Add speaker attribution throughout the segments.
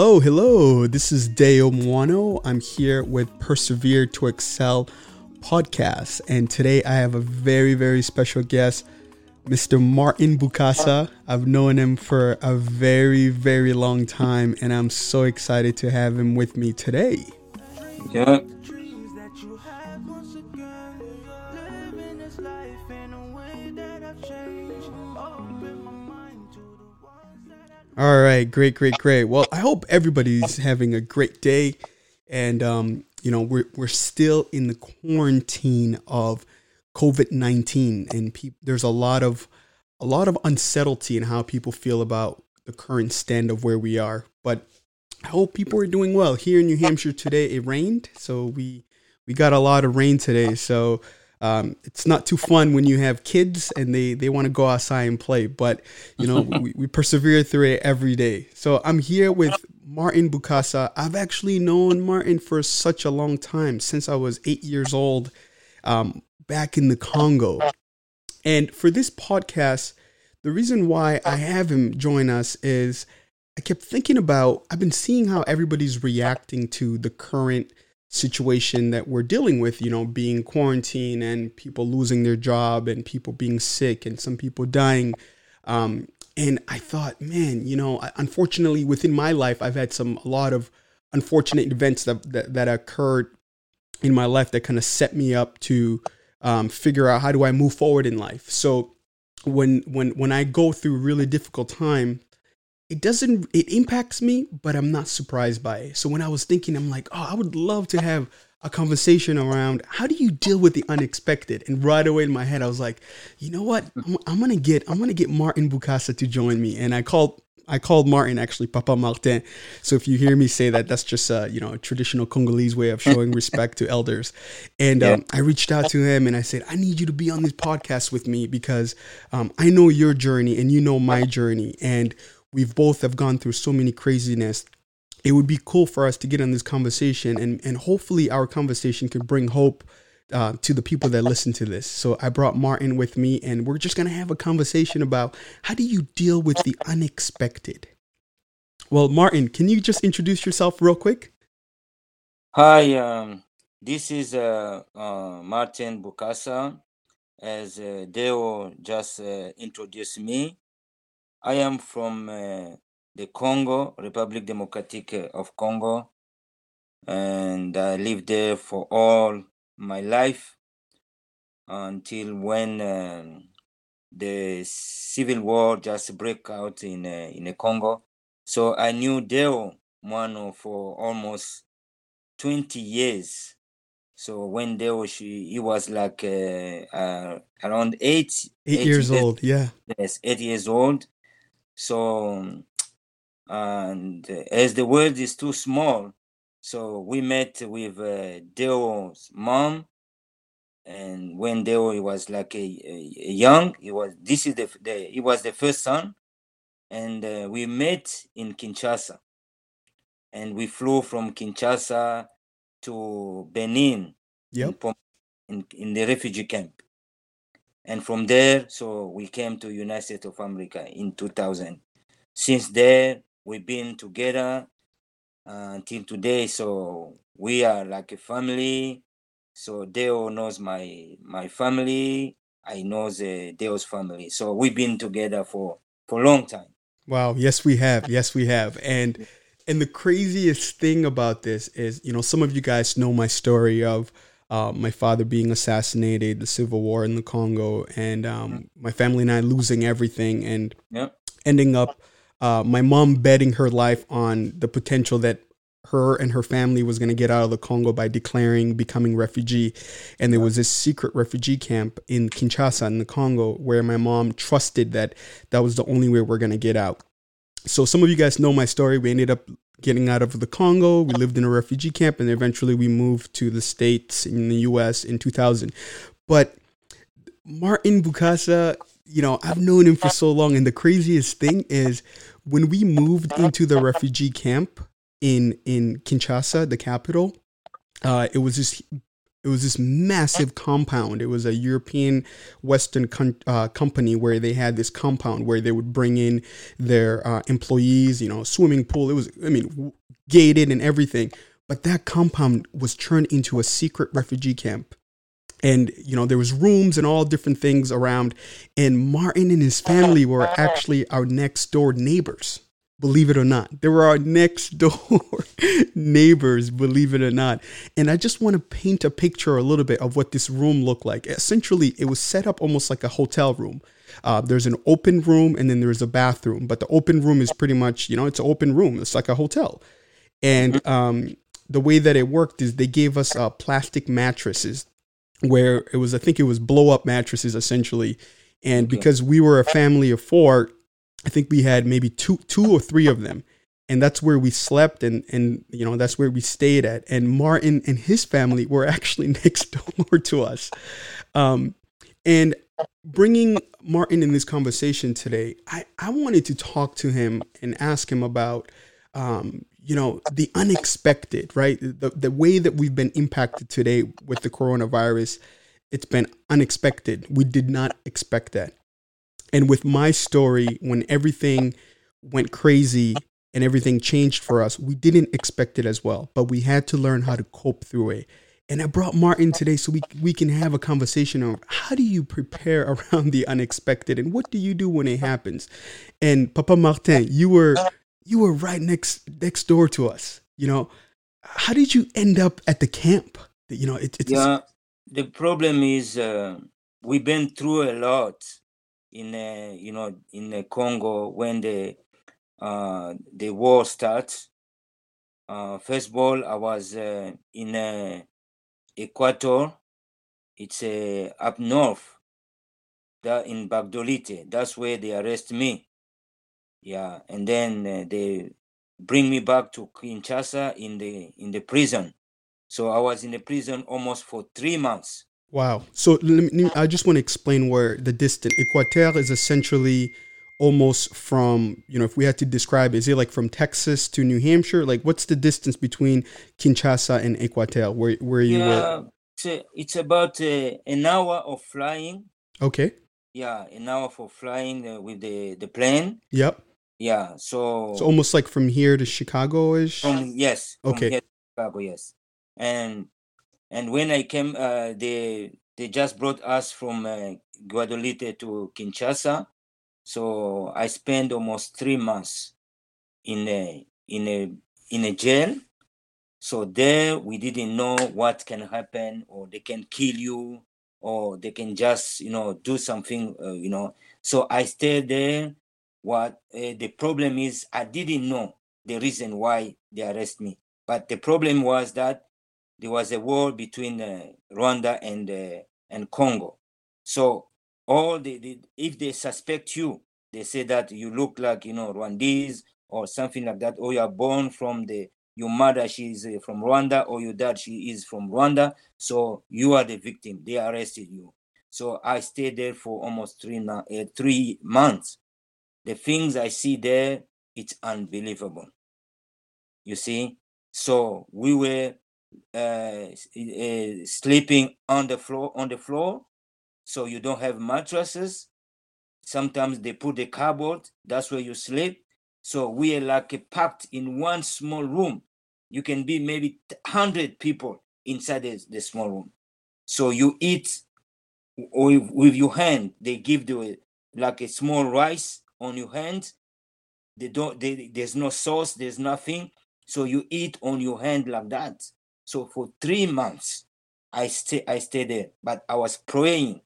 Speaker 1: Hello, hello. This is Deo Moano. I'm here with Persevere to Excel podcast. And today I have a very, very special guest, Mr. Martin Bukasa. I've known him for a very, very long time, and I'm so excited to have him with me today.
Speaker 2: Yeah.
Speaker 1: All right, great, great, great. Well, I hope everybody's having a great day, and um, you know we're we're still in the quarantine of COVID nineteen, and pe- there's a lot of a lot of uncertainty in how people feel about the current stand of where we are. But I hope people are doing well. Here in New Hampshire today, it rained, so we we got a lot of rain today. So um, it's not too fun when you have kids and they, they want to go outside and play, but you know, we, we persevere through it every day. So I'm here with Martin Bukasa. I've actually known Martin for such a long time, since I was eight years old, um, back in the Congo. And for this podcast, the reason why I have him join us is I kept thinking about, I've been seeing how everybody's reacting to the current situation that we're dealing with, you know, being quarantined and people losing their job and people being sick and some people dying. Um, and I thought, man, you know, unfortunately within my life, I've had some, a lot of unfortunate events that, that, that occurred in my life that kind of set me up to um, figure out how do I move forward in life. So when, when, when I go through really difficult time, it doesn't it impacts me but i'm not surprised by it. So when i was thinking i'm like oh i would love to have a conversation around how do you deal with the unexpected? And right away in my head i was like you know what? I'm, I'm gonna get i'm gonna get martin bukasa to join me. And i called I called Martin actually Papa Martin. So if you hear me say that, that's just a you know a traditional Congolese way of showing respect to elders. And um, I reached out to him and I said, I need you to be on this podcast with me because um, I know your journey and you know my journey, and we've both have gone through so many craziness it would be cool for us to get in this conversation and and hopefully our conversation could bring hope uh, to the people that listen to this. So I brought Martin with me, and we're just gonna have a conversation about how do you deal with the unexpected. Well, Martin, can you just introduce yourself real quick?
Speaker 2: Hi, um, this is uh, uh, Martin Bukasa. As uh, Deo just uh, introduced me, I am from uh, the Congo, Republic Democratic uh, of Congo, and I lived there for all my life until when uh, the civil war just broke out in uh, in the Congo. So I knew Deo Moano for almost 20 years. So when Deo she he was like uh, uh, around eight,
Speaker 1: eight, eight years, years old, yeah,
Speaker 2: yes, eight years old so, and as the world is too small, so we met with uh, Deo's mom. And when Deo was like a, a, young, he was this is the, the he was the first son, and uh, we met in Kinshasa, and we flew from Kinshasa to Benin,
Speaker 1: yep.
Speaker 2: in, in the refugee camp and from there so we came to united states of america in 2000 since there we've been together uh, until today. So we are like a family. So deo knows my my family. I know the deo's family. So we've been together for for a long time.
Speaker 1: Wow. Yes we have. Yes we have. And and the craziest thing about this is you know some of you guys know my story of uh, my father being assassinated, the civil war in the Congo, and um, my family and I losing everything, and
Speaker 2: yep.
Speaker 1: ending up uh, my mom betting her life on the potential that her and her family was going to get out of the Congo by declaring becoming refugee. And there was this secret refugee camp in Kinshasa in the Congo where my mom trusted that that was the only way we're going to get out. So some of you guys know my story. We ended up getting out of the Congo. We lived in a refugee camp and eventually we moved to the States in the US in 2000. But Martin Bukasa, you know, I've known him for so long. And the craziest thing is when we moved into the refugee camp in, in Kinshasa, the capital, uh, it was this it was this massive compound. It was a European Western uh, company where they had this compound where they would bring in their uh, employees, you know, swimming pool. It was, I mean, gated and everything. But that compound was turned into a secret refugee camp. And, you know, there was rooms and all different things around. And Martin and his family were actually our next door neighbors believe it or not. They were our next door neighbors, believe it or not. And I just want to paint a picture a little bit of what this room looked like. Essentially, it was set up almost like a hotel room. Uh, there's an open room and then there's a bathroom, but the open room is pretty much, you know, it's an open room. It's like a hotel. And mm-hmm. um, the way that it worked is they gave us uh, plastic mattresses where it was, I think it was blow up mattresses essentially. And because we were a family of four, I think we had maybe two two or three of them. And that's where we slept and and you know that's where we stayed at. And Martin and his family were actually next door to us. Um, and bringing Martin in this conversation today, I, I wanted to talk to him and ask him about, um, you know, the unexpected, right? The, the way that we've been impacted today with the coronavirus, it's been unexpected. We did not expect that. And with my story, when everything went crazy and everything changed for us, we didn't expect it as well, but we had to learn how to cope through it. And I brought Martin today so we, we can have a conversation on how do you prepare around the unexpected and what do you do when it happens? And Papa Martin, you were you were right next next door to us. You know, how did you end up at the camp? You know, it, it's
Speaker 2: yeah. The problem is uh, we've been through a lot in uh, you know in uh, Congo when the uh, the war starts. Uh, first of all, I was uh, in uh, Equateur. It's uh, up north, that in Badolite. That's where they arrest me. Yeah, and then uh, they bring me back to Kinshasa in the in the prison. So I was in the prison almost for three months.
Speaker 1: Wow. So me, I just want to explain where the distance Equateur is essentially almost from, you know, if we had to describe, is it like from Texas to New Hampshire? Like what's the distance between Kinshasa and Equateur where, where you yeah, were?
Speaker 2: It's, it's about uh, an hour of flying.
Speaker 1: Okay.
Speaker 2: Yeah, an hour for flying uh, with the, the plane.
Speaker 1: Yep.
Speaker 2: Yeah, so...
Speaker 1: it's almost like from here to Chicago-ish?
Speaker 2: From, yes. From
Speaker 1: okay.
Speaker 2: Chicago, yes. And and when I came, uh, they they just brought us from uh, to Kinshasa. So I spent almost three months in a in a in a jail. So there we didn't know what can happen, or they can kill you, or they can just you know do something, uh, you know. So I stayed there. What uh, the problem is, I didn't know the reason why they arrest me. But the problem was that there was a war between uh, Rwanda and uh, and Congo. So all the, the, if they suspect you, they say that you look like you know Rwandese or something like that, or you are born from the your mother she is uh, from Rwanda or your dad she is from Rwanda. So you are the victim. They arrested you. So I stayed there for almost three uh, three months. The things I see there, it's unbelievable. You see, so we were uh, uh, sleeping on the floor on the floor so you don't have mattresses. Sometimes they put the cardboard that's where you sleep. So we are like packed in one small room. You can be maybe 100 people inside the, the small room. So you eat with, with your hand. They give you like a small rice on your hand. They don't they, there's no sauce there's nothing. So you eat on your hand like that so for three months, I stay I stayed there, but I was praying.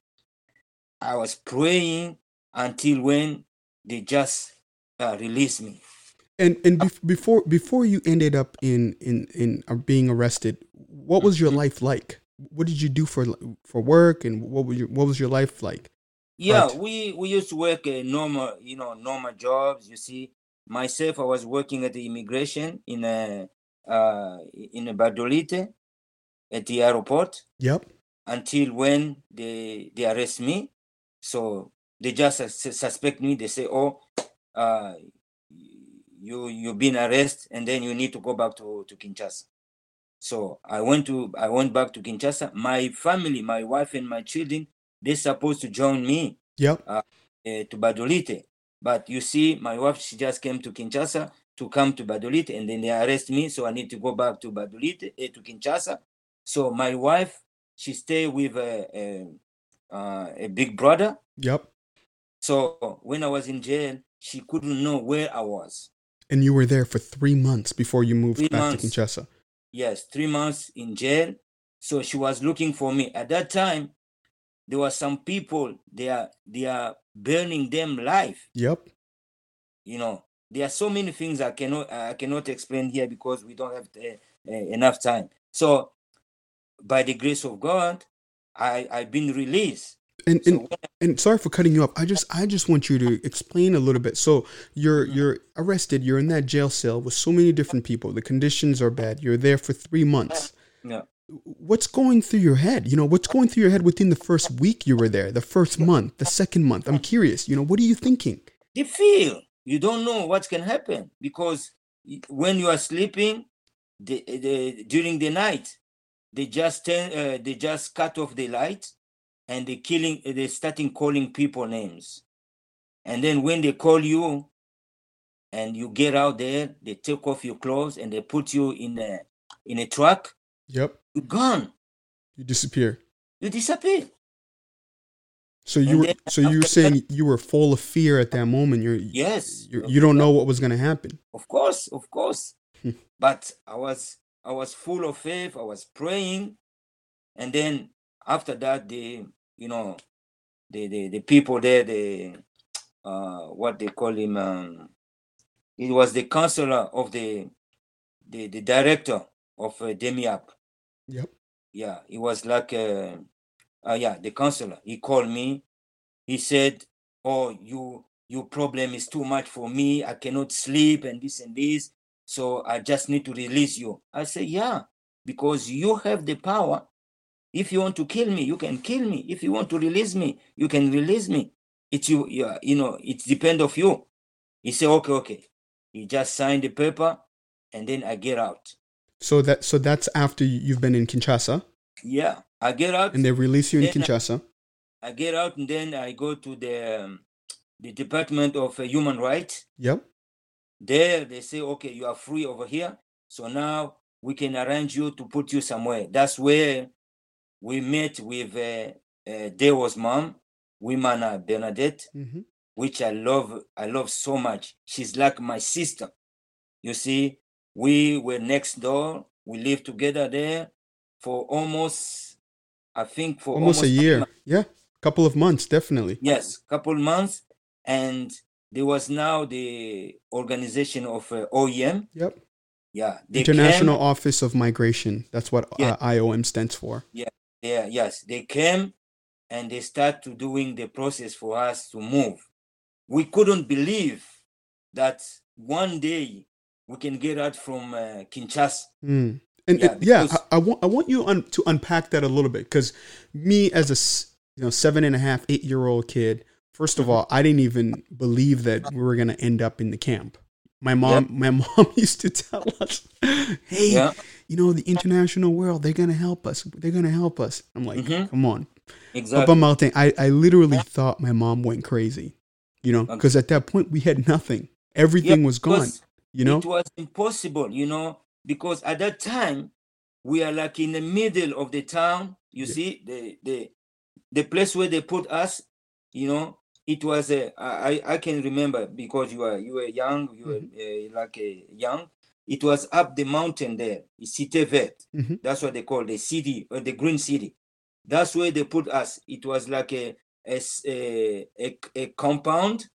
Speaker 2: I was praying until when they just uh, released me.
Speaker 1: And and be- before before you ended up in in in uh, being arrested, what was your mm-hmm. life like? What did you do for for work, and what was your what was your life like?
Speaker 2: Yeah, right. we we used to work a normal you know normal jobs. You see, myself, I was working at the immigration in a uh, in Badolite at the airport.
Speaker 1: Yep.
Speaker 2: Until when they they arrest me, so they just suspect me. They say, "Oh, uh, you you've been arrested, and then you need to go back to to Kinshasa." So I went to I went back to Kinshasa. My family, my wife and my children, they're supposed to join me
Speaker 1: Yep.
Speaker 2: uh, to Badolite. But you see, my wife she just came to Kinshasa to come to Badolite and then they arrest me, so I need to go back to Badolite, eh, to Kinshasa. So my wife she stay with a a, uh, a big brother.
Speaker 1: Yep.
Speaker 2: So when I was in jail, she couldn't know where I was.
Speaker 1: And you were there for three months before you moved
Speaker 2: Three
Speaker 1: back
Speaker 2: months.
Speaker 1: to Kinshasa.
Speaker 2: Yes, three months in jail. So she was looking for me. At that time, there were some people they are they are burning them live.
Speaker 1: Yep.
Speaker 2: You know, there are so many things I cannot I cannot explain here because we don't have uh, uh, enough time. So, by the grace of God, I I've been released.
Speaker 1: And and, and sorry for cutting you up. I just I just want you to explain a little bit. So you're
Speaker 2: Mhm.
Speaker 1: you're arrested. You're in that jail cell with so many different people. The conditions are bad. You're there for three months.
Speaker 2: Yeah.
Speaker 1: What's going through your head? You know, what's going through your head within the first week you were there, the first month, the second month? I'm curious. You know, what are you thinking?
Speaker 2: they feel you don't know what can happen because when you are sleeping the, the during the night they just turn, uh, they just cut off the light and they killing they starting calling people names and then when they call you and you get out there they take off your clothes and they put you in a in a truck
Speaker 1: Yep.
Speaker 2: you're gone
Speaker 1: You disappear.
Speaker 2: you disappear
Speaker 1: So you
Speaker 2: And
Speaker 1: were
Speaker 2: then
Speaker 1: so you were saying you were full of fear at that moment. You're
Speaker 2: yes
Speaker 1: you're, you don't know what was going to happen.
Speaker 2: Of course, of course.
Speaker 1: Hmm.
Speaker 2: but I was I was full of faith. I was praying, and then after that, the you know, the the, the people there, the uh, what they call him, um, it was the counselor of the the the director of uh, DEMIAP.
Speaker 1: Yep.
Speaker 2: Yeah, it was like uh, uh yeah, the counselor. He called me. He said, "Oh, you your problem is too much for me. I cannot sleep and this and this. So I just need to release you." I said, "Yeah, because you have the power. If you want to kill me, you can kill me. If you want to release me, you can release me. It's you, yeah, you know, it depends of you." He said, "Okay, okay." He just signed the paper, and then I get out.
Speaker 1: So that so that's after you've been in Kinshasa
Speaker 2: Yeah, I get out.
Speaker 1: and they release you in
Speaker 2: Then I-
Speaker 1: Kinshasa.
Speaker 2: I get out and then I go to the um, the Department of uh, Human Rights.
Speaker 1: Yep.
Speaker 2: There they say, okay, you are free over here. So now we can arrange you to put you somewhere. That's where we met with uh, uh, Deo's mom, Wimana Bernadette,
Speaker 1: hmm
Speaker 2: which I love. I love so much. She's like my sister. You see, we were next door. We lived together there for almost, I think, for
Speaker 1: Almost, a year.
Speaker 2: months.
Speaker 1: Yeah. Couple of months, definitely.
Speaker 2: Yes, couple months, and there was now the organization of uh, OIM.
Speaker 1: Yep.
Speaker 2: Yeah,
Speaker 1: International Office of Migration. That's what
Speaker 2: Yeah.
Speaker 1: uh, IOM stands for.
Speaker 2: Came, yeah, yes, they came, and they start to doing the process for us to move. We couldn't believe that one day we can get out from uh, Kinshasa.
Speaker 1: Mm. And
Speaker 2: Yeah,
Speaker 1: yeah, I, I want I want you un, to unpack that a little bit because me as a you know seven and a half eight year old kid, first of
Speaker 2: Mhm.
Speaker 1: all, I didn't even believe that we were gonna end up in the camp. My mom, my mom used to tell us, "Hey,
Speaker 2: Yeah,
Speaker 1: you know the international world, they're gonna help us. They're gonna help us." I'm like,
Speaker 2: Mhm.
Speaker 1: "Come on,
Speaker 2: exactly.
Speaker 1: Papa Martin." I I literally thought my mom went crazy, you know,
Speaker 2: Okay.
Speaker 1: because at that point we had nothing. Everything
Speaker 2: Yeah,
Speaker 1: was gone. You know,
Speaker 2: it was impossible, you know, because at that time we are like in the middle of the town. You
Speaker 1: Yeah.
Speaker 2: see, the the the place where they put us, you know, it was a I I can remember because you were you were young, you were
Speaker 1: Mm-hmm.
Speaker 2: uh, like a young. It was up the mountain there, Cité Verte.
Speaker 1: Mhm.
Speaker 2: That's what they call the city or the green city. That's where they put us. It was like a a a compound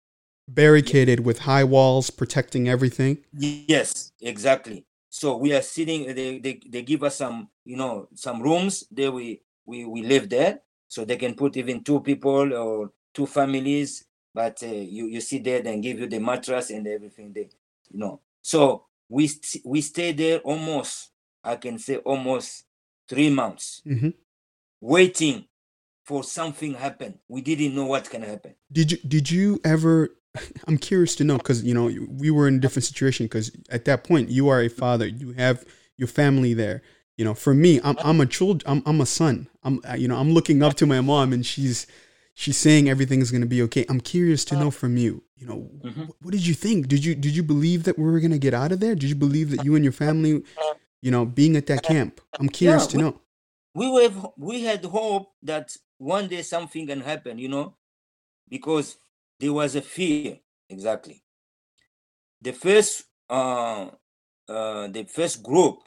Speaker 1: barricaded with high walls protecting everything.
Speaker 2: Yes, exactly. So we are sitting. They, they they give us some, you know, some rooms. There we we we live there, so they can put even two people or two families. But uh, you you sit there, then give you the mattress and everything. They, you know. So we st- we stay there almost. I can say almost three months,
Speaker 1: hmm
Speaker 2: waiting for something happen. We didn't know what can happen.
Speaker 1: Did you did you ever? I'm curious to know because you know we were in a different situation because at that point you are a father, you have your family there. you know, for me, I'm I'm a child, I'm I'm a son. I'm uh, you know, I'm looking up to my mom, and she's she's saying everything's gonna be okay. I'm curious to know from you, you know,
Speaker 2: Mhm.
Speaker 1: wh- what did you think? Did you did you believe that we were gonna get out of there? Did you believe that you and your family, you know, being at that camp? I'm curious
Speaker 2: Yeah,
Speaker 1: to
Speaker 2: we-
Speaker 1: know.
Speaker 2: we were we had hope that one day something can happen you know because there was a fear exactly the first uh, uh the first group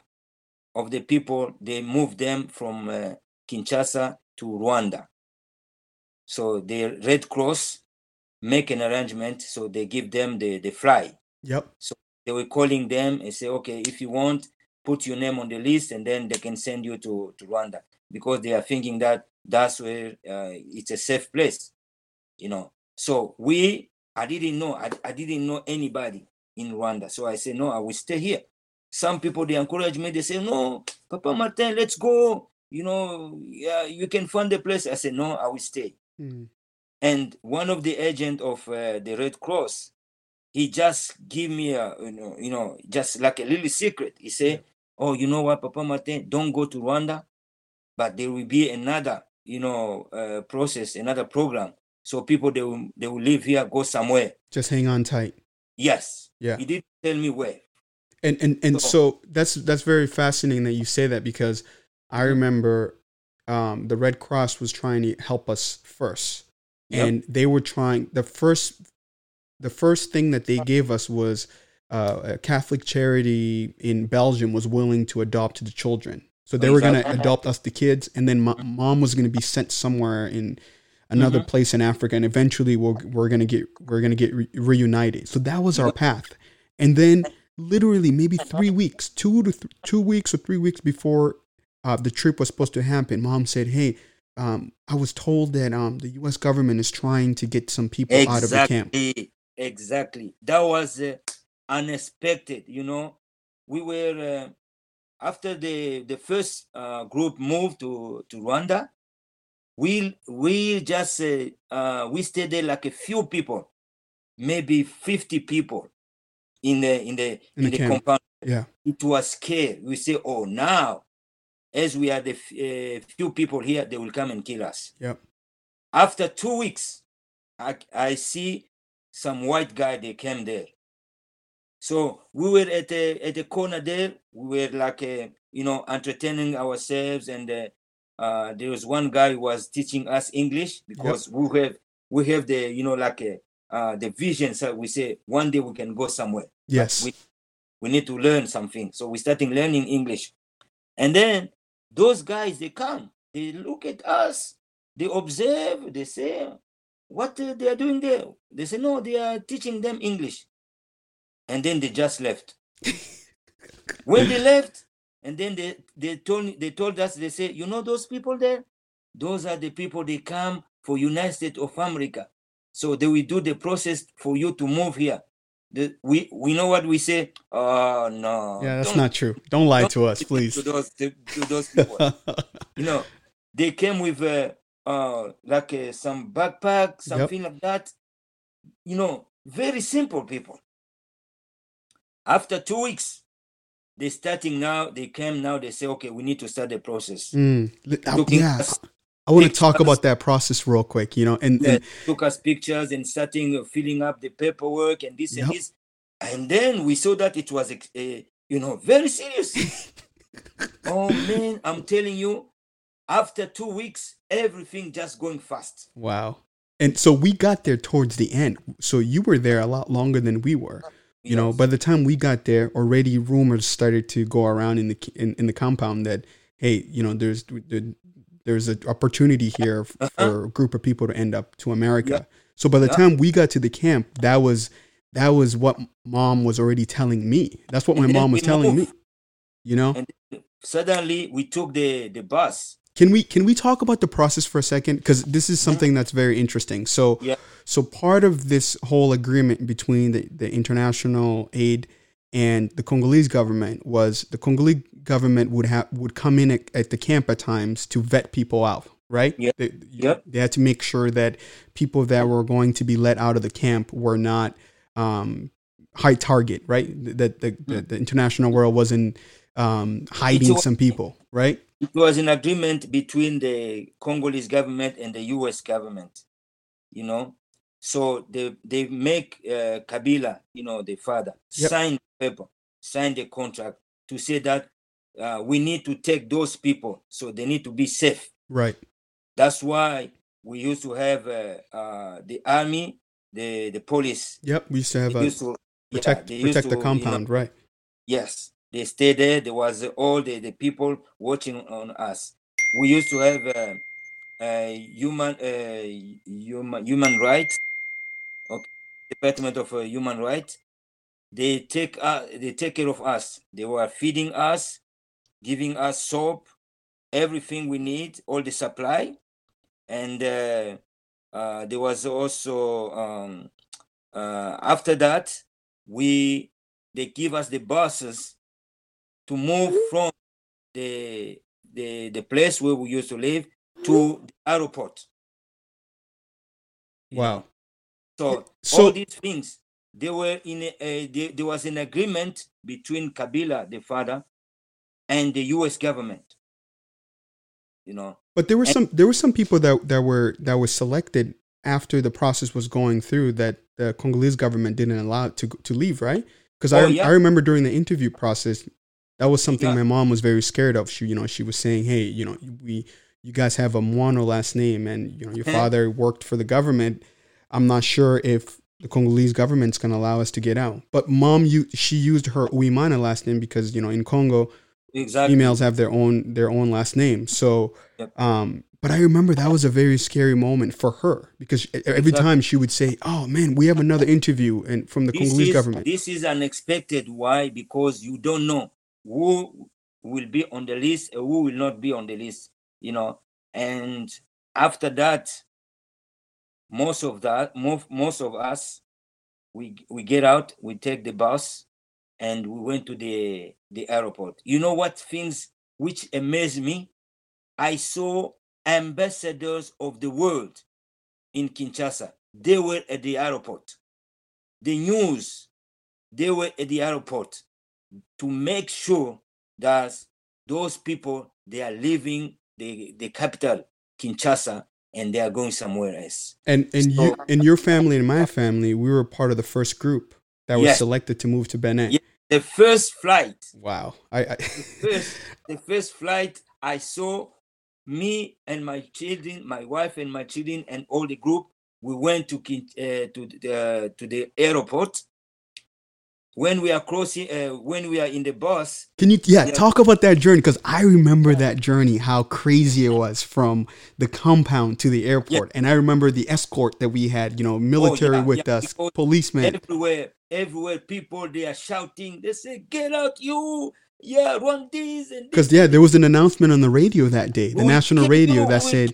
Speaker 2: of the people they moved them from uh, kinshasa to rwanda so the red cross make an arrangement so they give them the the fly
Speaker 1: Yep.
Speaker 2: So they were calling them and say, okay, if you want, put your name on the list, and then they can send you to, to Rwanda because they are thinking that that's where uh, it's a safe place, you know. So we, I didn't know, I, I didn't know anybody in Rwanda, so I said, no, I will stay here. Some people they encourage me, they say, no, Papa Martin, let's go. You know, yeah, you can find a place. I said, no, I will stay.
Speaker 1: Mm.
Speaker 2: And one of the agent of uh, the Red Cross, he just give me a you know, you know just like a little secret. He say, "Oh, you know what, Papa Martin, don't go to Rwanda, but there will be another you know uh, process, another program. So people they will they will live here, go somewhere.
Speaker 1: Just hang on tight.
Speaker 2: Yes,
Speaker 1: Yeah.
Speaker 2: He didn't tell me where.
Speaker 1: And and and
Speaker 2: So-
Speaker 1: so that's that's very fascinating that you say that because I remember um, the Red Cross was trying to help us first,
Speaker 2: Yep.
Speaker 1: and they were trying the first the first thing that they gave us was uh, a Catholic charity in Belgium was willing to adopt the children. So they were going to adopt us the kids, and then mo- mom was going to be sent somewhere in another
Speaker 2: Mhm.
Speaker 1: place in Africa, and eventually we're, we're going to get we're to get re- reunited. So that was our path, and then literally maybe three weeks, two to th- two weeks or three weeks before uh, the trip was supposed to happen, mom said, "Hey, um, I was told that um, the U.S. government is trying to get some people out of the camp."
Speaker 2: Exactly, exactly. That was uh, unexpected. You know, we were uh, after the the first uh, group moved to to Rwanda. We we just uh, uh, we stayed there like a few people, maybe fifty people in the in the
Speaker 1: In
Speaker 2: in,
Speaker 1: the
Speaker 2: the, compound.
Speaker 1: Yeah,
Speaker 2: It was scary. We say, oh, now as we are the f- uh, few people here, they will come and kill us.
Speaker 1: Yep,
Speaker 2: after two weeks I, I see some white guy they came there. So we were at a at a corner there. We were like a, you know entertaining ourselves and uh, uh, there was one guy who was teaching us english because we have we have the you know like a, uh, the vision so we say one day we can go somewhere
Speaker 1: yes,
Speaker 2: we, we need to learn something. So we starting learning English. And then those guys, they come, they look at us, they observe, they say, what uh, they are doing there? They say, no, they are teaching them English. And then they just left. when they left, and then they, they told they told us, they say, you know those people there? Those are the people they come for United States of America. So they will do the process for you to move here. The, we we know what we say. Oh no.
Speaker 1: yeah, that's
Speaker 2: don't
Speaker 1: not true. Don't lie
Speaker 2: don't
Speaker 1: to us, please.
Speaker 2: To those to, to those people. you know, they came with uh, uh like uh, some backpack, something like that. You know, very simple people. After two weeks, they starting now. They came now. They say, okay, we need to start the process.
Speaker 1: Mm.
Speaker 2: Looking
Speaker 1: yeah,
Speaker 2: us-
Speaker 1: I want to talk about that process real quick. You know, and,
Speaker 2: Yeah,
Speaker 1: and
Speaker 2: took us pictures and starting uh, filling up the paperwork and this
Speaker 1: Yep.
Speaker 2: and this, and then we saw that it was, ex- uh, you know, very serious. oh man, I'm telling you, after two weeks, everything just going fast.
Speaker 1: wow. And so we got there towards the end. So you were there a lot longer than we were. You know, by the time we got there, already rumors started to go around in the in, in the compound that hey, you know, there's there's an opportunity here f- for a group of people to end up to America.
Speaker 2: Uh-huh.
Speaker 1: So by the
Speaker 2: Yeah.
Speaker 1: time we got to the camp, that was that was what mom was already telling me. That's what my
Speaker 2: And
Speaker 1: mom was telling me. You know,
Speaker 2: And suddenly we took the the bus.
Speaker 1: Can we can we talk about the process for a second? Because this is something that's very interesting. So
Speaker 2: Yeah.
Speaker 1: so part of this whole agreement between the, the international aid and the Congolese government was the Congolese government would have would come in at, at the camp at times to vet people out, right?
Speaker 2: Yep.
Speaker 1: They,
Speaker 2: Yep.
Speaker 1: they had to make sure that people that were going to be let out of the camp were not um, high target, right? That the, the, the international world wasn't um, hiding some people. Right?
Speaker 2: it was an agreement between the Congolese government and the U.S. government. You know, so they they make uh, Kabila, you know, the father,
Speaker 1: Yep.
Speaker 2: sign the paper, sign the contract to say that uh, we need to take those people, so they need to be safe.
Speaker 1: Right.
Speaker 2: That's why we used to have uh, uh, the army, the the police.
Speaker 1: Yep. We used to have a
Speaker 2: used to yeah,
Speaker 1: protect
Speaker 2: used
Speaker 1: protect the
Speaker 2: to, you know,
Speaker 1: compound, right?
Speaker 2: Yes, they stayed there. There was all the, the people watching on us. We used to have uh, human human human rights. Okay, Department of uh, Human Rights. They take uh, they take care of us. They were feeding us, giving us soap, everything we need, all the supply, and uh, uh, there was also um, after that we they give us the buses to move mm-hmm. from the the the place where we used to live to mm-hmm. the airport.
Speaker 1: Wow.
Speaker 2: So,
Speaker 1: So-
Speaker 2: all these things they were in a, a there, there was an agreement between Kabila, the father, and the U.S. government. You know,
Speaker 1: But there were
Speaker 2: And-
Speaker 1: some there were some people that that were that were selected after the process was going through that the Congolese government didn't allow to to leave, right? Because I
Speaker 2: Oh,
Speaker 1: rem-
Speaker 2: yeah.
Speaker 1: I remember during the interview process, that was something
Speaker 2: Yeah.
Speaker 1: my mom was very scared of. She you know she was saying, hey, you know we you guys have a Moano last name, and you know your
Speaker 2: Eh.
Speaker 1: father worked for the government. I'm not sure if the Congolese government's gonna allow us to get out. But mom, you she used her Uimana last name because you know in Congo
Speaker 2: exactly.
Speaker 1: females have their own their own last name. So,
Speaker 2: Yep.
Speaker 1: um, but I remember that was a very scary moment for her because every
Speaker 2: Exactly.
Speaker 1: time she would say, "Oh man, we have another interview," and from the
Speaker 2: this
Speaker 1: Congolese
Speaker 2: is,
Speaker 1: government.
Speaker 2: This is unexpected. Why? Because you don't know who will be on the list and who will not be on the list. You know, and after that, most of that, most most of us, we we get out, we take the bus, and we went to the the airport. You know what things which amazed me? I saw ambassadors of the world in Kinshasa. They were at the airport the news they were at the airport to make sure that those people they are leaving the, the capital kinshasa and they are going somewhere else
Speaker 1: and and you and your family and my family, we were part of the first group that was
Speaker 2: Yes.
Speaker 1: selected to move to Benin.
Speaker 2: Yeah. the first flight
Speaker 1: Wow, I, I
Speaker 2: first the first flight i saw me and my children my wife and my children and all the group we went to uh, to the to the airport when we are crossing uh, when we are in the bus
Speaker 1: can you yeah,
Speaker 2: Yeah.
Speaker 1: talk about that journey because I remember that journey how crazy it was from the compound to the airport, and I remember the escort that we had, you know, military
Speaker 2: Oh, yeah,
Speaker 1: with
Speaker 2: yeah,
Speaker 1: us,
Speaker 2: because
Speaker 1: policemen.
Speaker 2: everywhere, everywhere, people they are shouting. They say, "Get out, you! Yeah, Rwandese!" And
Speaker 1: Because yeah, there was an announcement on the radio that day,
Speaker 2: we
Speaker 1: the
Speaker 2: will
Speaker 1: national radio
Speaker 2: you,
Speaker 1: that
Speaker 2: we
Speaker 1: said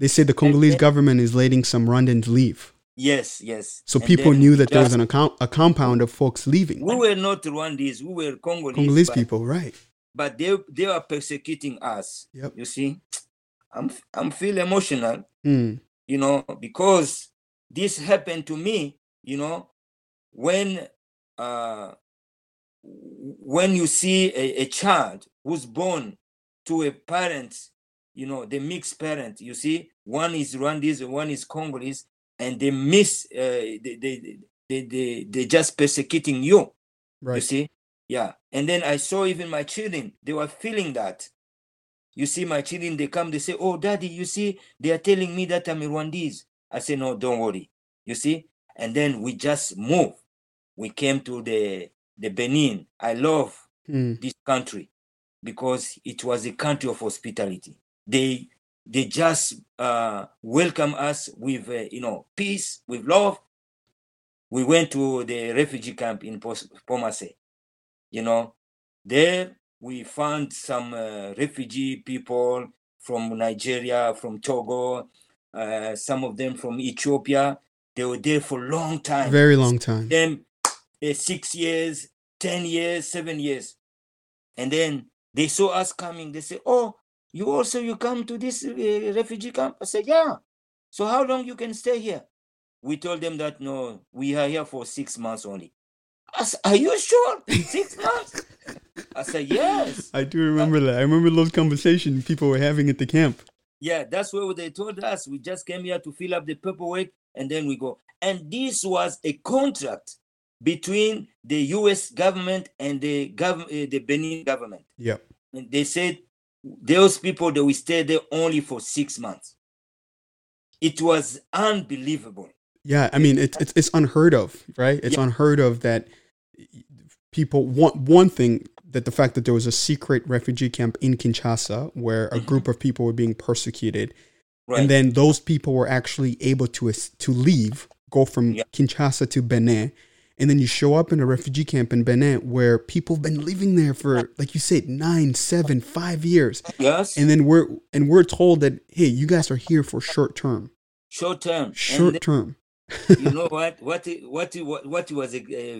Speaker 1: they said the Congolese
Speaker 2: then-
Speaker 1: government is letting some Rwandans leave.
Speaker 2: Yes, yes.
Speaker 1: So
Speaker 2: And
Speaker 1: people knew that there was an account, a compound of folks leaving.
Speaker 2: We were not Rwandese. We were Congolese.
Speaker 1: Congolese
Speaker 2: but,
Speaker 1: people, right?
Speaker 2: but they they are persecuting us.
Speaker 1: Yep.
Speaker 2: You see, I'm I'm feel emotional.
Speaker 1: Hmm.
Speaker 2: You know, because this happened to me. You know, when uh when you see a, a child who's born to a parent, you know, the mixed parent, you see, one is Rwandese one is Congolese, and they miss, uh, they, they, they, they, they just persecuting you, you see? Yeah. And then I saw even my children, they were feeling that. You see, my children, they come, they say, Oh, daddy, you see, they are telling me that I'm Rwandese. I say, No, don't worry. You see? And then we just move. We came to the the Benin. I love
Speaker 1: Hmm.
Speaker 2: this country because it was a country of hospitality. They they just uh, welcome us with uh, you know peace, with love. We went to the refugee camp in Kpomassè. You know, there we found some uh, refugee people from Nigeria, from Togo, uh, some of them from Ethiopia. They were there for a long time
Speaker 1: Very long time.
Speaker 2: them uh, six years, ten years, seven years, and then they saw us coming. They say, "Oh, you also you come to this uh, refugee camp?" I said, "Yeah." So how long you can stay here? We told them that no, we are here for six months only. I said, "Are you sure? Six months?" I said, yes.
Speaker 1: I do remember that. I remember those conversations people were having at the camp.
Speaker 2: Yeah, that's what they told us. We just came here to fill up the paperwork and then we go. And this was a contract between the U.S. government and the government, uh, the Benin government.
Speaker 1: Yeah.
Speaker 2: And they said those people that we stay there only for six months. It was unbelievable.
Speaker 1: Yeah, I mean it's it's, it's unheard of, right? It's
Speaker 2: Yeah.
Speaker 1: unheard of that people want one thing that the fact that there was a secret refugee camp in Kinshasa where a
Speaker 2: Mhm.
Speaker 1: group of people were being persecuted,
Speaker 2: Right.
Speaker 1: and then those people were actually able to to leave, go from
Speaker 2: Yeah.
Speaker 1: Kinshasa to Benin, and then you show up in a refugee camp in Benin where people have been living there for, like you said, nine, seven, five years,
Speaker 2: yes.
Speaker 1: and then we're and we're told that hey, you guys are here for short term,
Speaker 2: short term.
Speaker 1: Short term.
Speaker 2: you know what what what what what was uh,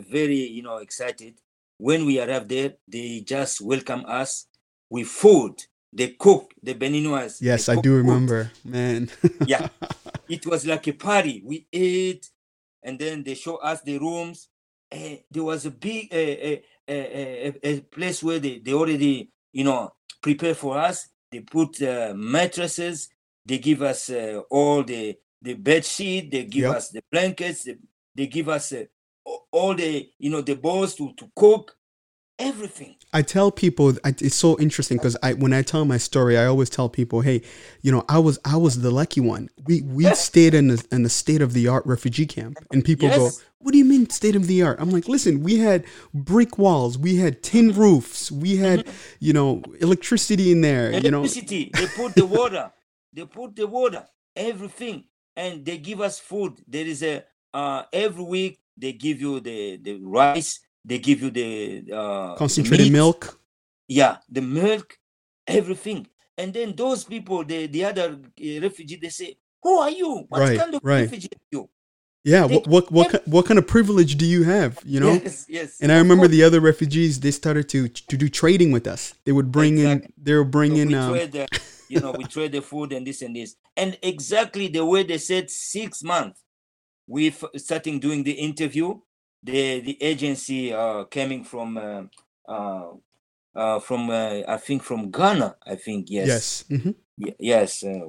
Speaker 2: very you know excited when we arrived there they just welcome us with food they cook the beninois
Speaker 1: Yes, I do
Speaker 2: food.
Speaker 1: remember, man.
Speaker 2: Yeah. it was like a party we ate and then they show us the rooms and there was a big uh, uh, uh, uh, a place where they, they already you know prepare for us. They put uh, mattresses. They give us uh, all the the bed sheet. They give
Speaker 1: Yep.
Speaker 2: us the blankets. They, they give us uh, all the you know the bowls to, to cook everything.
Speaker 1: I tell people it's so interesting because I when I tell my story, I always tell people, hey, you know, I was I was the lucky one. We we stayed in a, in a state of the art refugee camp, and people go, what do you mean state of the art? I'm like, listen, we had brick walls, we had tin roofs, we had you know electricity in there, you know.
Speaker 2: electricity. They put the water. They put the water. Everything. And they give us food. There is a uh every week they give you the the rice they give you the uh
Speaker 1: Concentrated
Speaker 2: meat,
Speaker 1: milk.
Speaker 2: yeah the milk everything and then those people the the other uh, refugee they say who are you what
Speaker 1: Right,
Speaker 2: kind of
Speaker 1: right.
Speaker 2: refugee are you
Speaker 1: Yeah,
Speaker 2: They-
Speaker 1: what what what, what kind of privilege do you have? You know.
Speaker 2: yes yes
Speaker 1: And I remember the other refugees. They started to to do trading with us. They would bring
Speaker 2: Exactly.
Speaker 1: in. They were
Speaker 2: So
Speaker 1: bringing.
Speaker 2: we
Speaker 1: Um,
Speaker 2: trade the, you know, we trade the food and this and this. And exactly the way they said six months, we f- starting doing the interview. The the agency uh coming from uh, uh, uh from uh, I think from Ghana. I think yes.
Speaker 1: yes. hmm
Speaker 2: Ye- yes. Uh,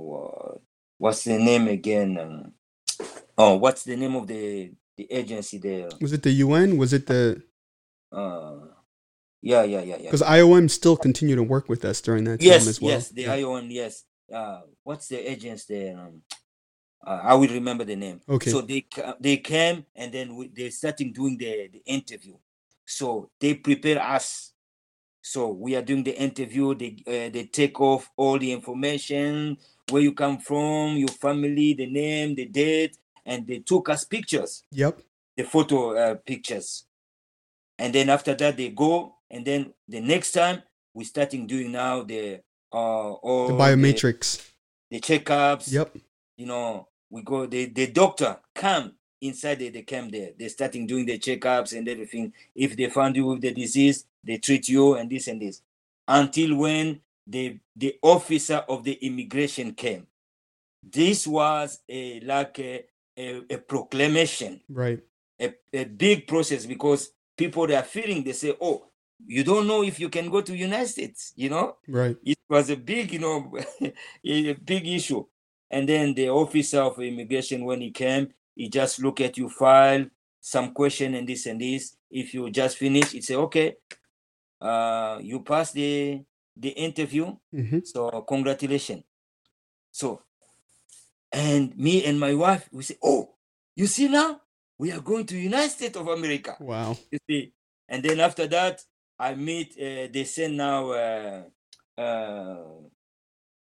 Speaker 2: what's the name again? Um, oh, what's the name of the the agency there?
Speaker 1: Was it the UN? Was it the
Speaker 2: Uh, yeah, yeah, yeah, yeah.
Speaker 1: because IOM still continued to work with us during that time as well.
Speaker 2: yes, the
Speaker 1: Yeah.
Speaker 2: IOM, yes. Uh, what's the agency there? Um, uh, I will remember the name.
Speaker 1: Okay.
Speaker 2: So they they came and then we, they starting doing the, the interview. So they prepare us. So we are doing the interview. They uh, they take off all the information, where you come from, your family, the name, the date, and they took us pictures
Speaker 1: Yep.
Speaker 2: the photo uh, pictures and then after that they go and then the next time we starting doing now the uh all
Speaker 1: The biometrics.
Speaker 2: the, checkups
Speaker 1: Yep.
Speaker 2: you know we go the the doctor come inside the, the camp there. They're starting doing the checkups and everything. If they found you with the disease they treat you and this and this. Until when the the officer of the immigration came. This was a like a, a, a proclamation.
Speaker 1: Right.
Speaker 2: a, a big process because people they are feeling they say oh you don't know if you can go to united states you know?
Speaker 1: Right.
Speaker 2: it was a big you know a big issue and then the officer of immigration when he came he just look at your file some question and this and this. If you just finish he say okay uh you pass the the interview.
Speaker 1: Hmm
Speaker 2: so congratulations. So and me and my wife we say oh you see now we are going to united states of america.
Speaker 1: Wow.
Speaker 2: you see? And then after that i meet uh, they send now uh uh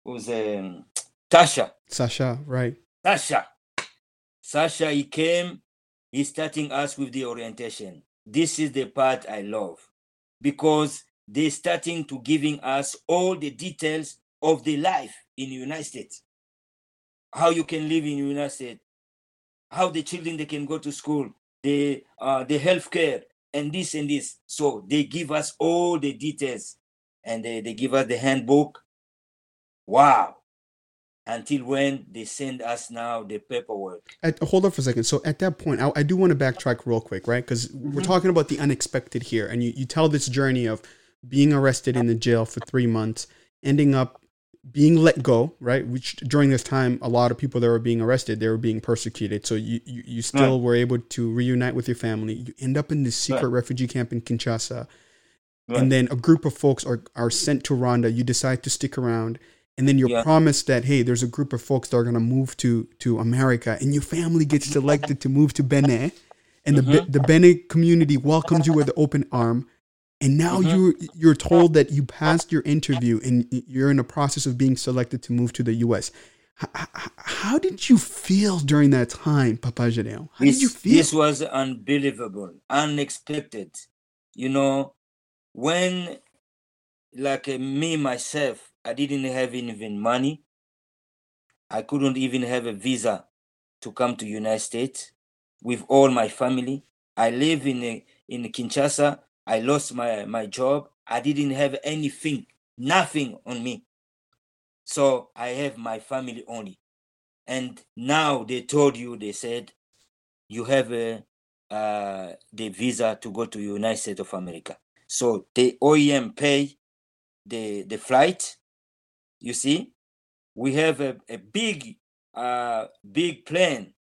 Speaker 2: who's um tasha
Speaker 1: Sasha. Right.
Speaker 2: tasha sasha he came he's starting us with the orientation. This is the part i love because they're starting to giving us all the details of the life in the united states. How you can live in the united states. How the children they can go to school the uh the healthcare and this and this. So they give us all the details and they, they give us the handbook. Wow until when they send us now the paperwork
Speaker 1: At, hold on for a second. So at that point, I, I do want to backtrack real quick, right? Because we're
Speaker 2: Mhm.
Speaker 1: talking about the unexpected here, and you, you tell this journey of being arrested in the jail for three months, ending up being let go, right? Which during this time, a lot of people that were being arrested, they were being persecuted. So you, you, you still
Speaker 2: Right.
Speaker 1: were able to reunite with your family. You end up in this secret
Speaker 2: Right.
Speaker 1: refugee camp in Kinshasa.
Speaker 2: Right.
Speaker 1: And then a group of folks are, are sent to Rwanda. You decide to stick around. And then you're
Speaker 2: Yeah.
Speaker 1: promised that, hey, there's a group of folks that are going to move to, to America. And your family gets selected to move to Benin. And the, Be- the Benin community welcomes you with open arm. And now
Speaker 2: Mhm.
Speaker 1: you're you're told that you passed your interview and you're in the process of being selected to move to the U.S. H- h- how did you feel during that time, Papa Jadeo? How
Speaker 2: this,
Speaker 1: did you feel?
Speaker 2: this was unbelievable, unexpected. You know, when like uh, me myself, I didn't have even money. I couldn't even have a visa to come to United States with all my family. I live in a, in Kinshasa. I lost my, my job. I didn't have anything, nothing on me. So I have my family only. And now they told you, they said, you have a, uh, the visa to go to United States of America. So the OIM pay the, the flight. You see, we have a, a big, uh, big plane,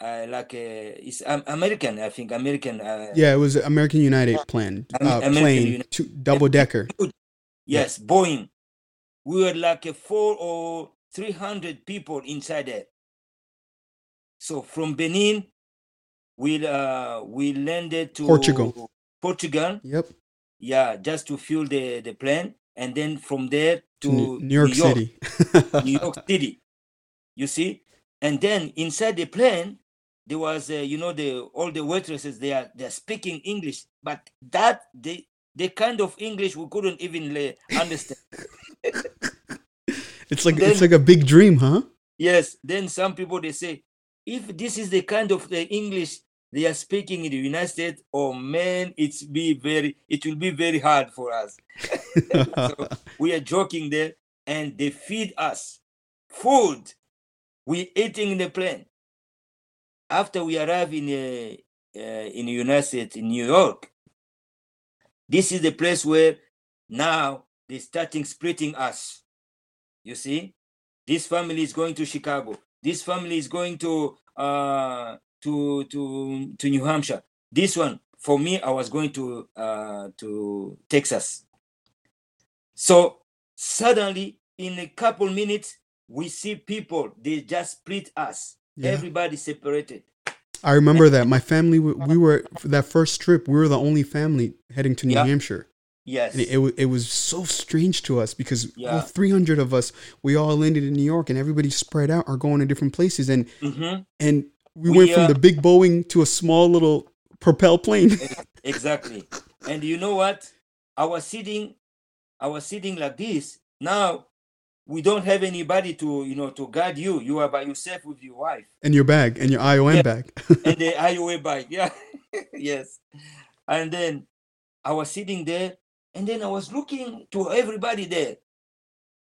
Speaker 2: uh, like a, it's um, American, I think, American. Uh,
Speaker 1: yeah, it was American United plan, uh,
Speaker 2: American
Speaker 1: plane,
Speaker 2: Uni-
Speaker 1: two, double decker.
Speaker 2: Yes, Boeing. We were like a four or three hundred people inside there. So from Benin, we uh we landed to
Speaker 1: Portugal.
Speaker 2: Portugal,
Speaker 1: Yep,
Speaker 2: yeah, just to fuel the the plane, and then from there to
Speaker 1: New, New York City.
Speaker 2: New York City. You see, and then inside the plane, there was uh, you know the all the waitresses they are they're speaking English, but that they the kind of English we couldn't even uh, understand.
Speaker 1: it's like
Speaker 2: then-
Speaker 1: it's like a big dream, huh?
Speaker 2: yes, then some people they say, if this is the kind of the English they are speaking in the United States, oh man, it's be very it will be very hard for us. so we are joking there, and they feed us food. We eating in the plane. After we arrive in uh, uh, in the United States in New York, this is the place where now they starting splitting us. You see, this family is going to Chicago. This family is going to uh, to to to New Hampshire. This one for me, I was going to uh, to Texas. So suddenly, in a couple minutes, we see people. They just split us.
Speaker 1: Yeah.
Speaker 2: Everybody separated.
Speaker 1: I remember that my family. We were for that first trip. We were the only family heading to New
Speaker 2: Yeah.
Speaker 1: Hampshire.
Speaker 2: Yes.
Speaker 1: And it, it, it was so strange to us because all 300 of us, we all landed in New York and everybody spread out are going to different places. And,
Speaker 2: Mhm.
Speaker 1: and we,
Speaker 2: We,
Speaker 1: went from
Speaker 2: uh,
Speaker 1: the big Boeing to a small little propel plane.
Speaker 2: exactly. And you know what? I was sitting, I was sitting like this. Now we don't have anybody to, you know, to guard you. You are by yourself with your wife
Speaker 1: and your bag and your IOM
Speaker 2: Yeah.
Speaker 1: bag.
Speaker 2: and the IOM bag, Yeah. yes. And then I was sitting there and then I was looking to everybody there.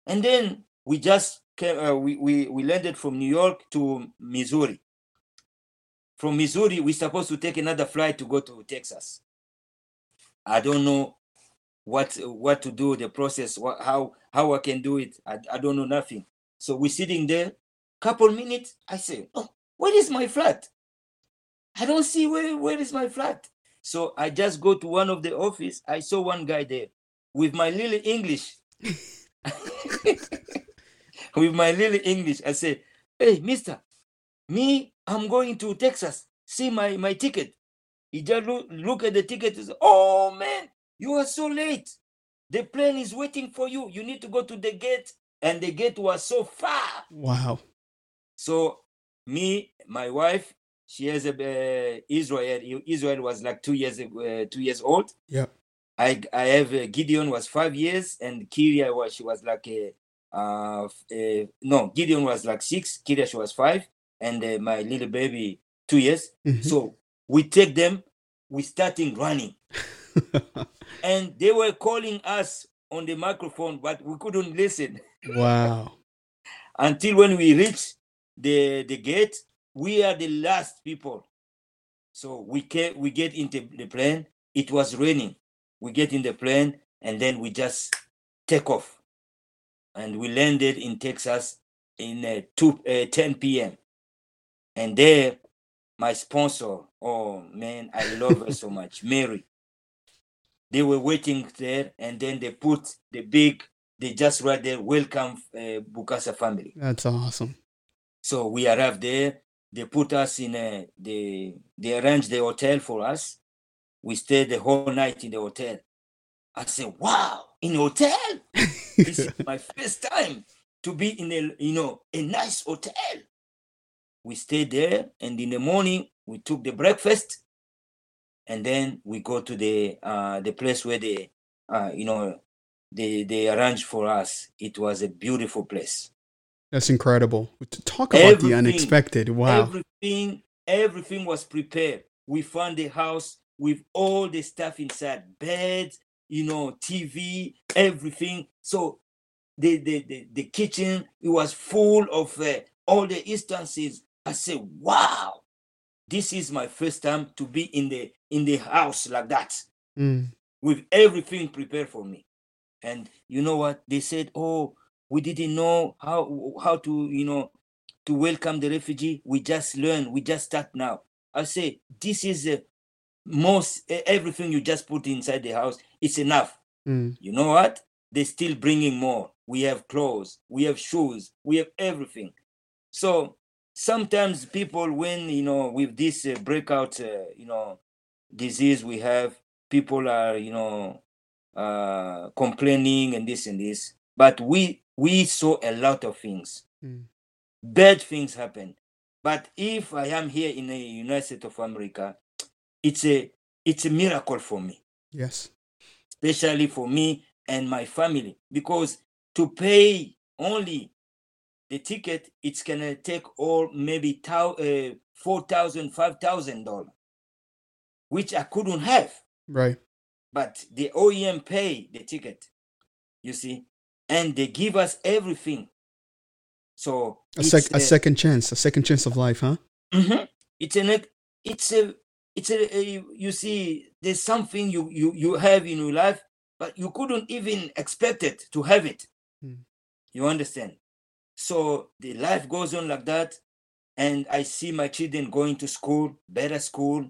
Speaker 2: And then we just came, uh, we, we, we landed from New York to Missouri. From Missouri, we're supposed to take another flight to go to Texas. I don't know what what to do, the process, what, how how I can do it. I, I don't know nothing. So we're sitting there, couple minutes. I say, oh, where is my flat? I don't see where where is my flat. So I just go to one of the office. I saw one guy there with my little English. with my little English, I say, "Hey, Mister, me, I'm going to Texas. See my my ticket." He just look, look at the ticket. "Oh man, you are so late. The plane is waiting for you. You need to go to the gate." And the gate was so far.
Speaker 1: wow.
Speaker 2: So me, my wife, she has a uh, Israel. Israel was like two years uh, two years old.
Speaker 1: Yeah.
Speaker 2: I I have uh, Gideon was five years and Kiria was she was like a uh, uh no Gideon was like six. Kiria she was five and uh, my little baby two years.
Speaker 1: Mhm.
Speaker 2: So we take them. We starting running and they were calling us on the microphone, but we couldn't listen
Speaker 1: wow.
Speaker 2: until when we reach the the gate we are the last people so we can we get into the plane it was raining we get in the plane and then we just take off, and we landed in Texas in uh, two, uh, 10 p.m. And there, my sponsor, oh man, I love her so much, Mary. They were waiting there, and then they put the big, they just write there, welcome uh, Bukasa family.
Speaker 1: That's awesome.
Speaker 2: So we arrived there. They put us in a, they, they arranged the hotel for us. We stayed the whole night in the hotel. I said, wow, in a hotel? this is my first time to be in a, you know, a nice hotel. We stayed there, and in the morning we took the breakfast, and then we go to the uh, the place where they, uh, you know, they they arranged for us. It was a beautiful place.
Speaker 1: That's incredible. Talk about the unexpected. Wow.
Speaker 2: Everything, everything was prepared. We found the house with all the stuff inside, beds, you know, TV, everything. So the the the, the kitchen it was full of uh, all the instances. I said, "Wow, this is my first time to be in the in the house like that."
Speaker 1: Mm.
Speaker 2: with everything prepared for me. And you know what? They said, "Oh, we didn't know how how to you know to welcome the refugee. We just learn. We just start now." I say, "This is the most everything you just put inside the house. It's enough."
Speaker 1: Mm.
Speaker 2: You know what? They're still bringing more. We have clothes, we have shoes, we have everything. So sometimes people, when you know, with this uh, breakout, uh, you know, disease we have, people are, you know, uh, complaining and this and this. But we we saw a lot of things.
Speaker 1: Mm.
Speaker 2: Bad things happen. But if I am here in the United States of America, it's a it's a miracle for me
Speaker 1: Yes.
Speaker 2: especially for me and my family because to pay only the ticket it's gonna take all maybe uh, four thousand five thousand dollars which i couldn't have
Speaker 1: Right.
Speaker 2: but the OIM pay the ticket you see and they give us everything so
Speaker 1: A,
Speaker 2: it's
Speaker 1: sec- a
Speaker 2: a-
Speaker 1: second chance. A second chance of life, huh?
Speaker 2: Mhm. It's an it's a it's a, a you see there's something you you you have in your life, but you couldn't even expect it to have it.
Speaker 1: Hmm.
Speaker 2: You understand? So the life goes on like that, and I see my children going to school, better school.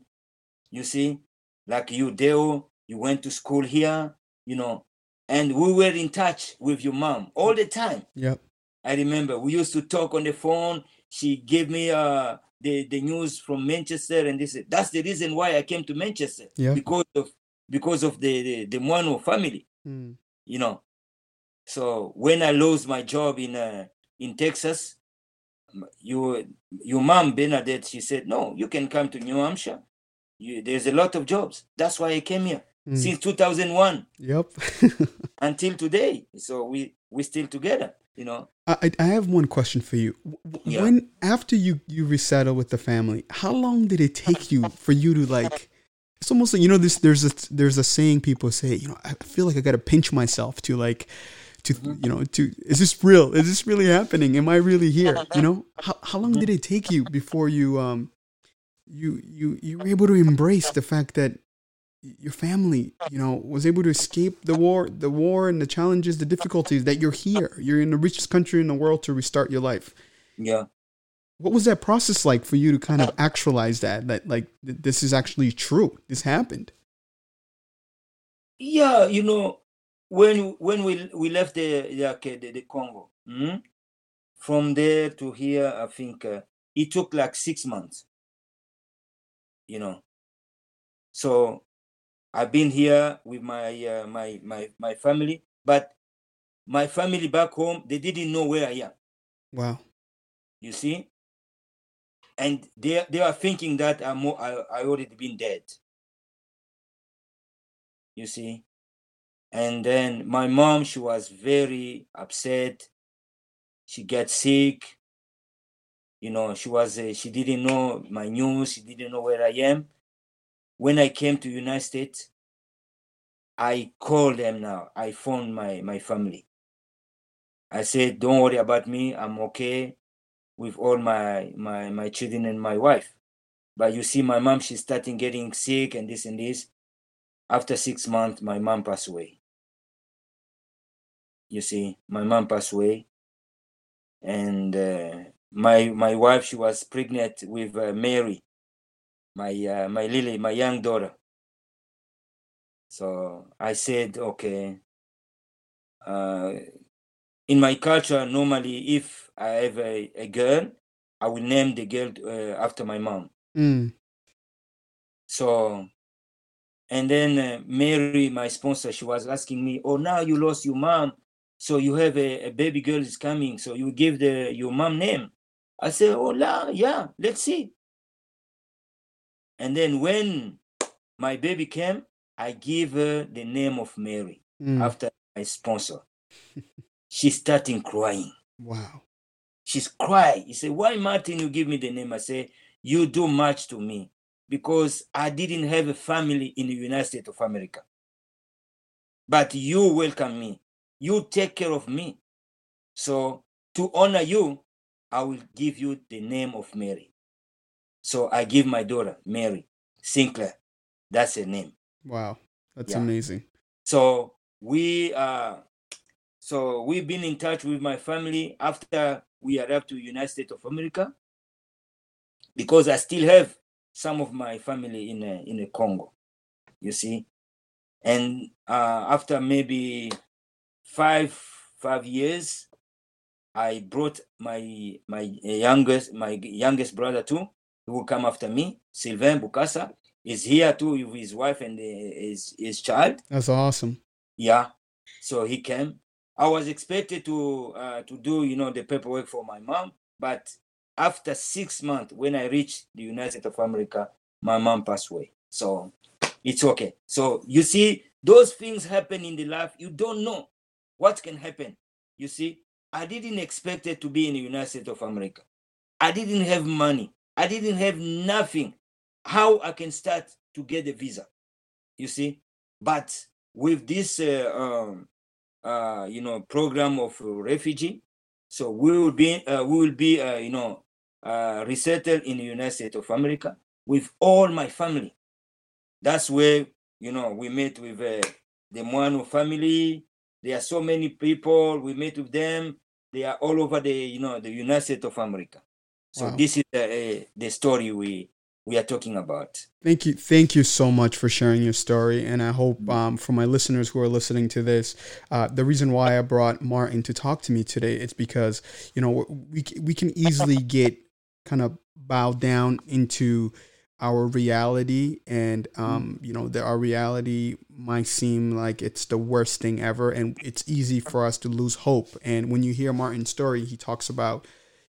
Speaker 2: You see, like you, Deo, you went to school here, you know, and we were in touch with your mom all the time.
Speaker 1: Yep.
Speaker 2: I remember we used to talk on the phone. She gave me uh the, the news from Manchester and this that's the reason why I came to Manchester
Speaker 1: Yeah.
Speaker 2: because of because of the the, the Mwano family,
Speaker 1: Mm.
Speaker 2: you know. So when I lost my job in uh, in Texas, m- you your mom Bernadette she said no you can come to New Hampshire. You, there's a lot of jobs. That's why I came here
Speaker 1: Mm.
Speaker 2: since 2001
Speaker 1: Yep.
Speaker 2: until today. So we we still together, you know.
Speaker 1: I, I have one question for you.
Speaker 2: Yeah.
Speaker 1: When after you you resettle with the family, how long did it take you for you to like? It's almost like you know this. There's a there's a saying people say. You know, I feel like I got to pinch myself to like to you know to is this real? Is this really happening? Am I really here? You know, how how long did it take you before you um you you you were able to embrace the fact that your family, you know, was able to escape the war, the war and the challenges, the difficulties that you're here. You're in the richest country in the world to restart your life.
Speaker 2: Yeah.
Speaker 1: What was that process like for you to kind of actualize that that like th- this is actually true. This happened.
Speaker 2: Yeah, you know, when when we we left the like, uh, the, the Congo, mm, from there to here, I think uh, it took like six months. You know, so I've been here with my uh, my my my family, but my family back home they didn't know where I am.
Speaker 1: Wow.
Speaker 2: You see, and they they are thinking that I'm I I already been dead. You see, and then my mom she was very upset. She got sick. You know, she was uh, she didn't know my news. She didn't know where I am. When I came to United States, I called them now. I phoned my my family. I said, "Don't worry about me. I'm okay." with all my my my children and my wife but you see my mom she's starting getting sick and this and this after six months my mom passed away You see, my mom passed away, and uh, my my wife she was pregnant with uh, Mary, my uh, my Lily, my young daughter. So I said, okay. Uh, in my culture, normally, if I have a, a girl, I will name the girl uh, after my mom.
Speaker 1: Mm.
Speaker 2: So, and then uh, Mary, my sponsor, she was asking me, "Oh, now you lost your mom, so you have a, a baby girl is coming, so you give the your mom name." I said, "Oh, la, yeah, let's see." And then when my baby came, I give her the name of Mary
Speaker 1: Mm.
Speaker 2: after my sponsor. She's starting crying.
Speaker 1: Wow.
Speaker 2: She's crying. He said, Why, Martin, you give me the name? I say, You do much to me because I didn't have a family in the United States of America. But you welcome me. You take care of me. So, to honor you, I will give you the name of Mary. So, I give my daughter, Mary Sinclair. That's her name.
Speaker 1: Wow. That's
Speaker 2: Yeah.
Speaker 1: amazing.
Speaker 2: So we uh so we've been in touch with my family after we arrived to United States of America because I still have some of my family in uh, in the Congo, you see, and uh, after maybe five five years, I brought my my youngest my youngest brother too, who will come after me, Sylvain Bukasa, is here too with his wife and his his child.
Speaker 1: That's awesome.
Speaker 2: Yeah. So he came. I was expected to uh, to do you know the paperwork for my mom, but after six months, when I reached the United States of America, my mom passed away. So it's okay. So you see, those things happen in the life. You don't know what can happen. You see, I didn't expect it to be in the United States of America. I didn't have money. I didn't have nothing. How I can start to get a visa? You see, but with this, uh, um, uh, you know, program of refugee, so we will be, uh, we will be, uh, you know, uh, resettled in the United States of America with all my family. That's where you know we met with uh, the Mwano family. There are so many people. We met with them. They are all over the you know the United States of America. So
Speaker 1: Wow.
Speaker 2: this is uh, uh, the story we we are talking about.
Speaker 1: Thank you. Thank you so much for sharing your story. And I hope um, for my listeners who are listening to this, uh, the reason why I brought Martin to talk to me today, it's because, you know, we, we can easily get kind of bow down into our reality and um you know that our reality might seem like it's the worst thing ever and it's easy for us to lose hope. And when you hear martin's story he talks about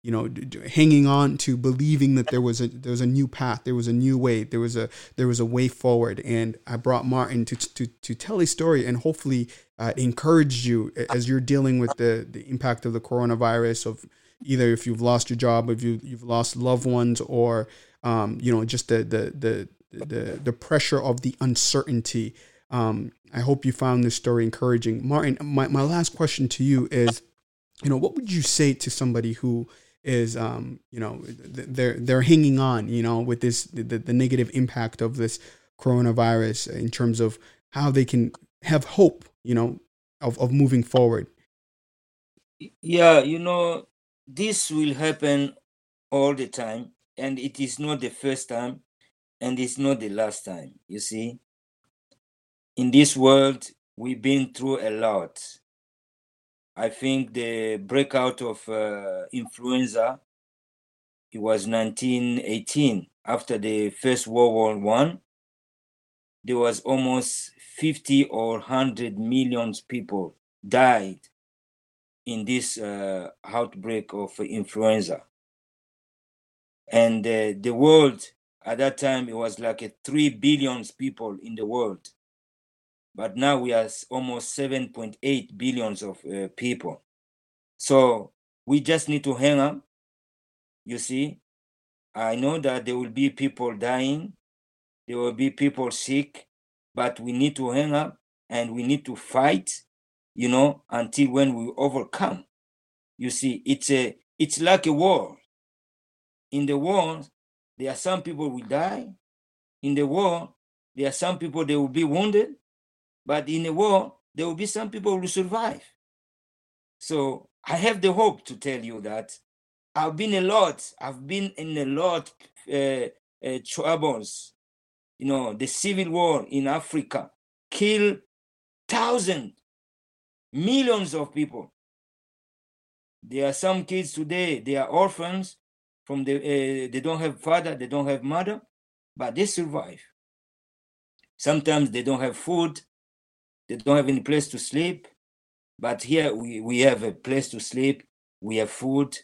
Speaker 1: you know d- d- hanging on to believing that there was a there was a new path there was a new way there was a there was a way forward. And i brought martin to to to tell his story and hopefully uh, encourage you as you're dealing with the the impact of the coronavirus of either if you've lost your job if you you've lost loved ones or um, you know just the the the the, the pressure of the uncertainty. Um, i hope you found this story encouraging. Martin my, my last question to you is you know what would you say to somebody who is um you know they're they're hanging on you know with this the, the negative impact of this coronavirus in terms of how they can have hope you know of, of moving forward?
Speaker 2: Yeah, you know, this will happen all the time, and it is not the first time, and it's not the last time. You see, in this world, we've been through a lot. I think the breakout of uh, influenza, it was 1918 after the First World War One. There was almost 50 or 100 million people died in this uh, outbreak of influenza. And uh, the world at that time, it was like a 3 billion people in the world. But now we are almost 7.8 billions of uh, people. So we just need to hang up. You see, I know that there will be people dying, there will be people sick, but we need to hang up and we need to fight, you know, until when we overcome. You see, it's a it's like a war. In the war, there are some people will die. In the war, there are some people they will be wounded, but in the war, there will be some people who survive. So I have the hope to tell you that I've been a lot. I've been in a lot uh, uh, troubles. You know, the civil war in Africa killed thousands, millions of people. There are some kids today, they are orphans from the, uh, they don't have father, they don't have mother, but they survive. Sometimes they don't have food, they don't have any place to sleep. But here we, we have a place to sleep, we have food.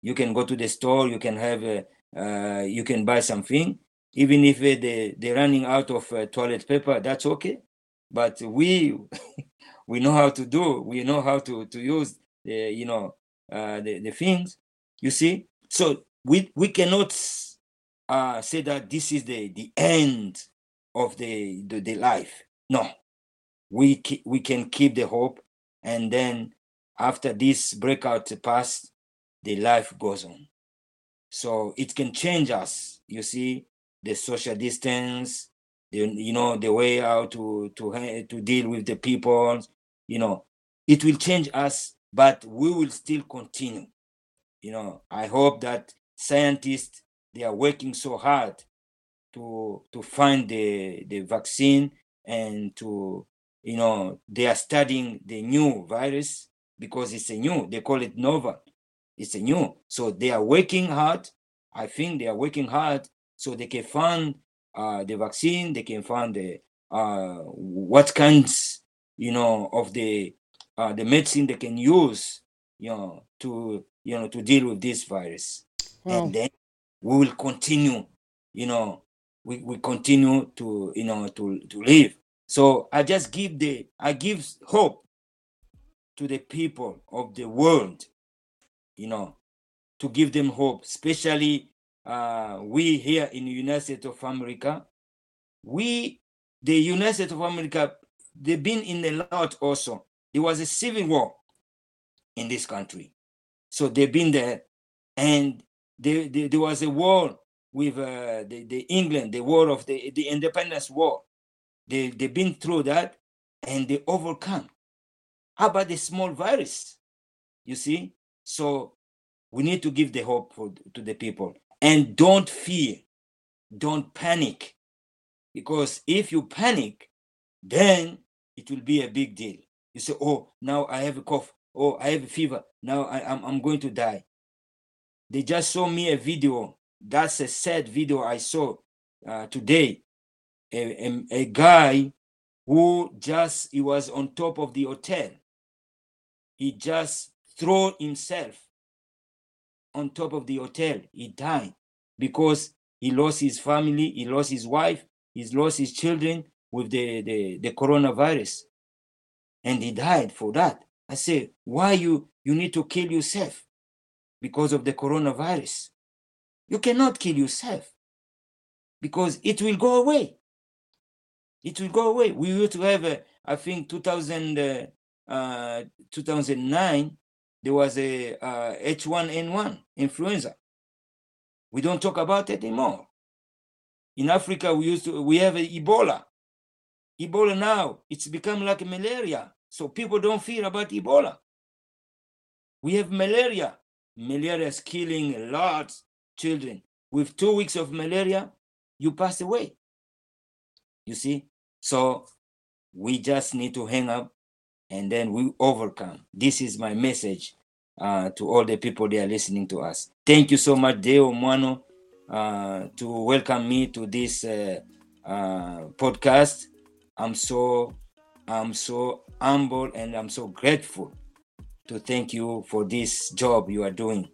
Speaker 2: You can go to the store, you can have a, uh, you can buy something. Even if uh, they, they're running out of uh, toilet paper, that's okay. But we we know how to do, we know how to, to use the, you know, uh, the, the things, you see. So we, we cannot uh, say that this is the, the end of the, the, the life. No, we, ke- we can keep the hope and then after this breakout passed the life goes on so it can change us you see the social distance the, you know the way how to to to deal with the people you know. It will change us but we will still continue. You know i hope that scientists they are working so hard to to find the the vaccine and to you know they are studying the new virus because it's a new they call it nova. It's a new. So they are working hard. I think they are working hard so they can find uh, the vaccine they can find the uh, what kinds you know of the uh, the medicine they can use you know to you know to deal with this virus
Speaker 1: Wow.
Speaker 2: and then we will continue you know we, we continue to you know to to live so i just give the i give hope to the people of the world you know to give them hope especially uh we here in united states of america we the united states of america they've been in a lot also. There was a civil war in this country. So they've been there. And there, there, there was a war with uh, the, the england the war of the, the independence war. They, they've been through that and they overcome. How about the small virus? You see? So we need to give the hope for, to the people and don't fear. Don't panic. Because if you panic then it will be a big deal. You say oh now i have a cough. Oh i have a fever. Now I, I'm, I'm going to die. They just saw me a video. That's a sad video i saw uh, today. A, a, a guy who just he was on top of the hotel. He just threw himself on top of the hotel. He died because he lost his family he lost his wife he's lost his children with the, the, the coronavirus. And he died for that. I say why you you need to kill yourself because of the coronavirus? You cannot kill yourself because it will go away. It will go away. We used to have a, i think 2000 uh, uh, 2009 there was a uh, h1n1 influenza. We don't talk about it anymore. In africa we used to we have ebola. Ebola now it's become like malaria so people don't fear about ebola. We have malaria. Malaria is killing a lot of children. With two weeks of malaria you pass away. You see? So we just need to hang up and then we overcome this is my message uh, to all the people that are listening to us thank you so much deo mwano uh, to welcome me to this uh, uh, podcast i'm so i'm so humble and i'm so grateful to thank you for this job you are doing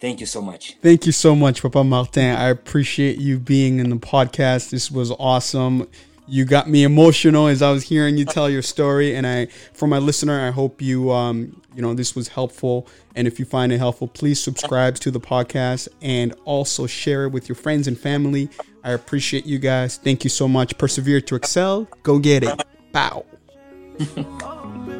Speaker 2: thank you so much
Speaker 1: Thank you so much, Papa Martin. I appreciate you being in the podcast. This was awesome. You got me emotional as I was hearing you tell your story, and I, for my listener, I hope you, um, you know, this was helpful. And if you find it helpful, please subscribe to the podcast and also share it with your friends and family. I appreciate you guys. Thank you so much. Persevere to excel. Go get it. Bow.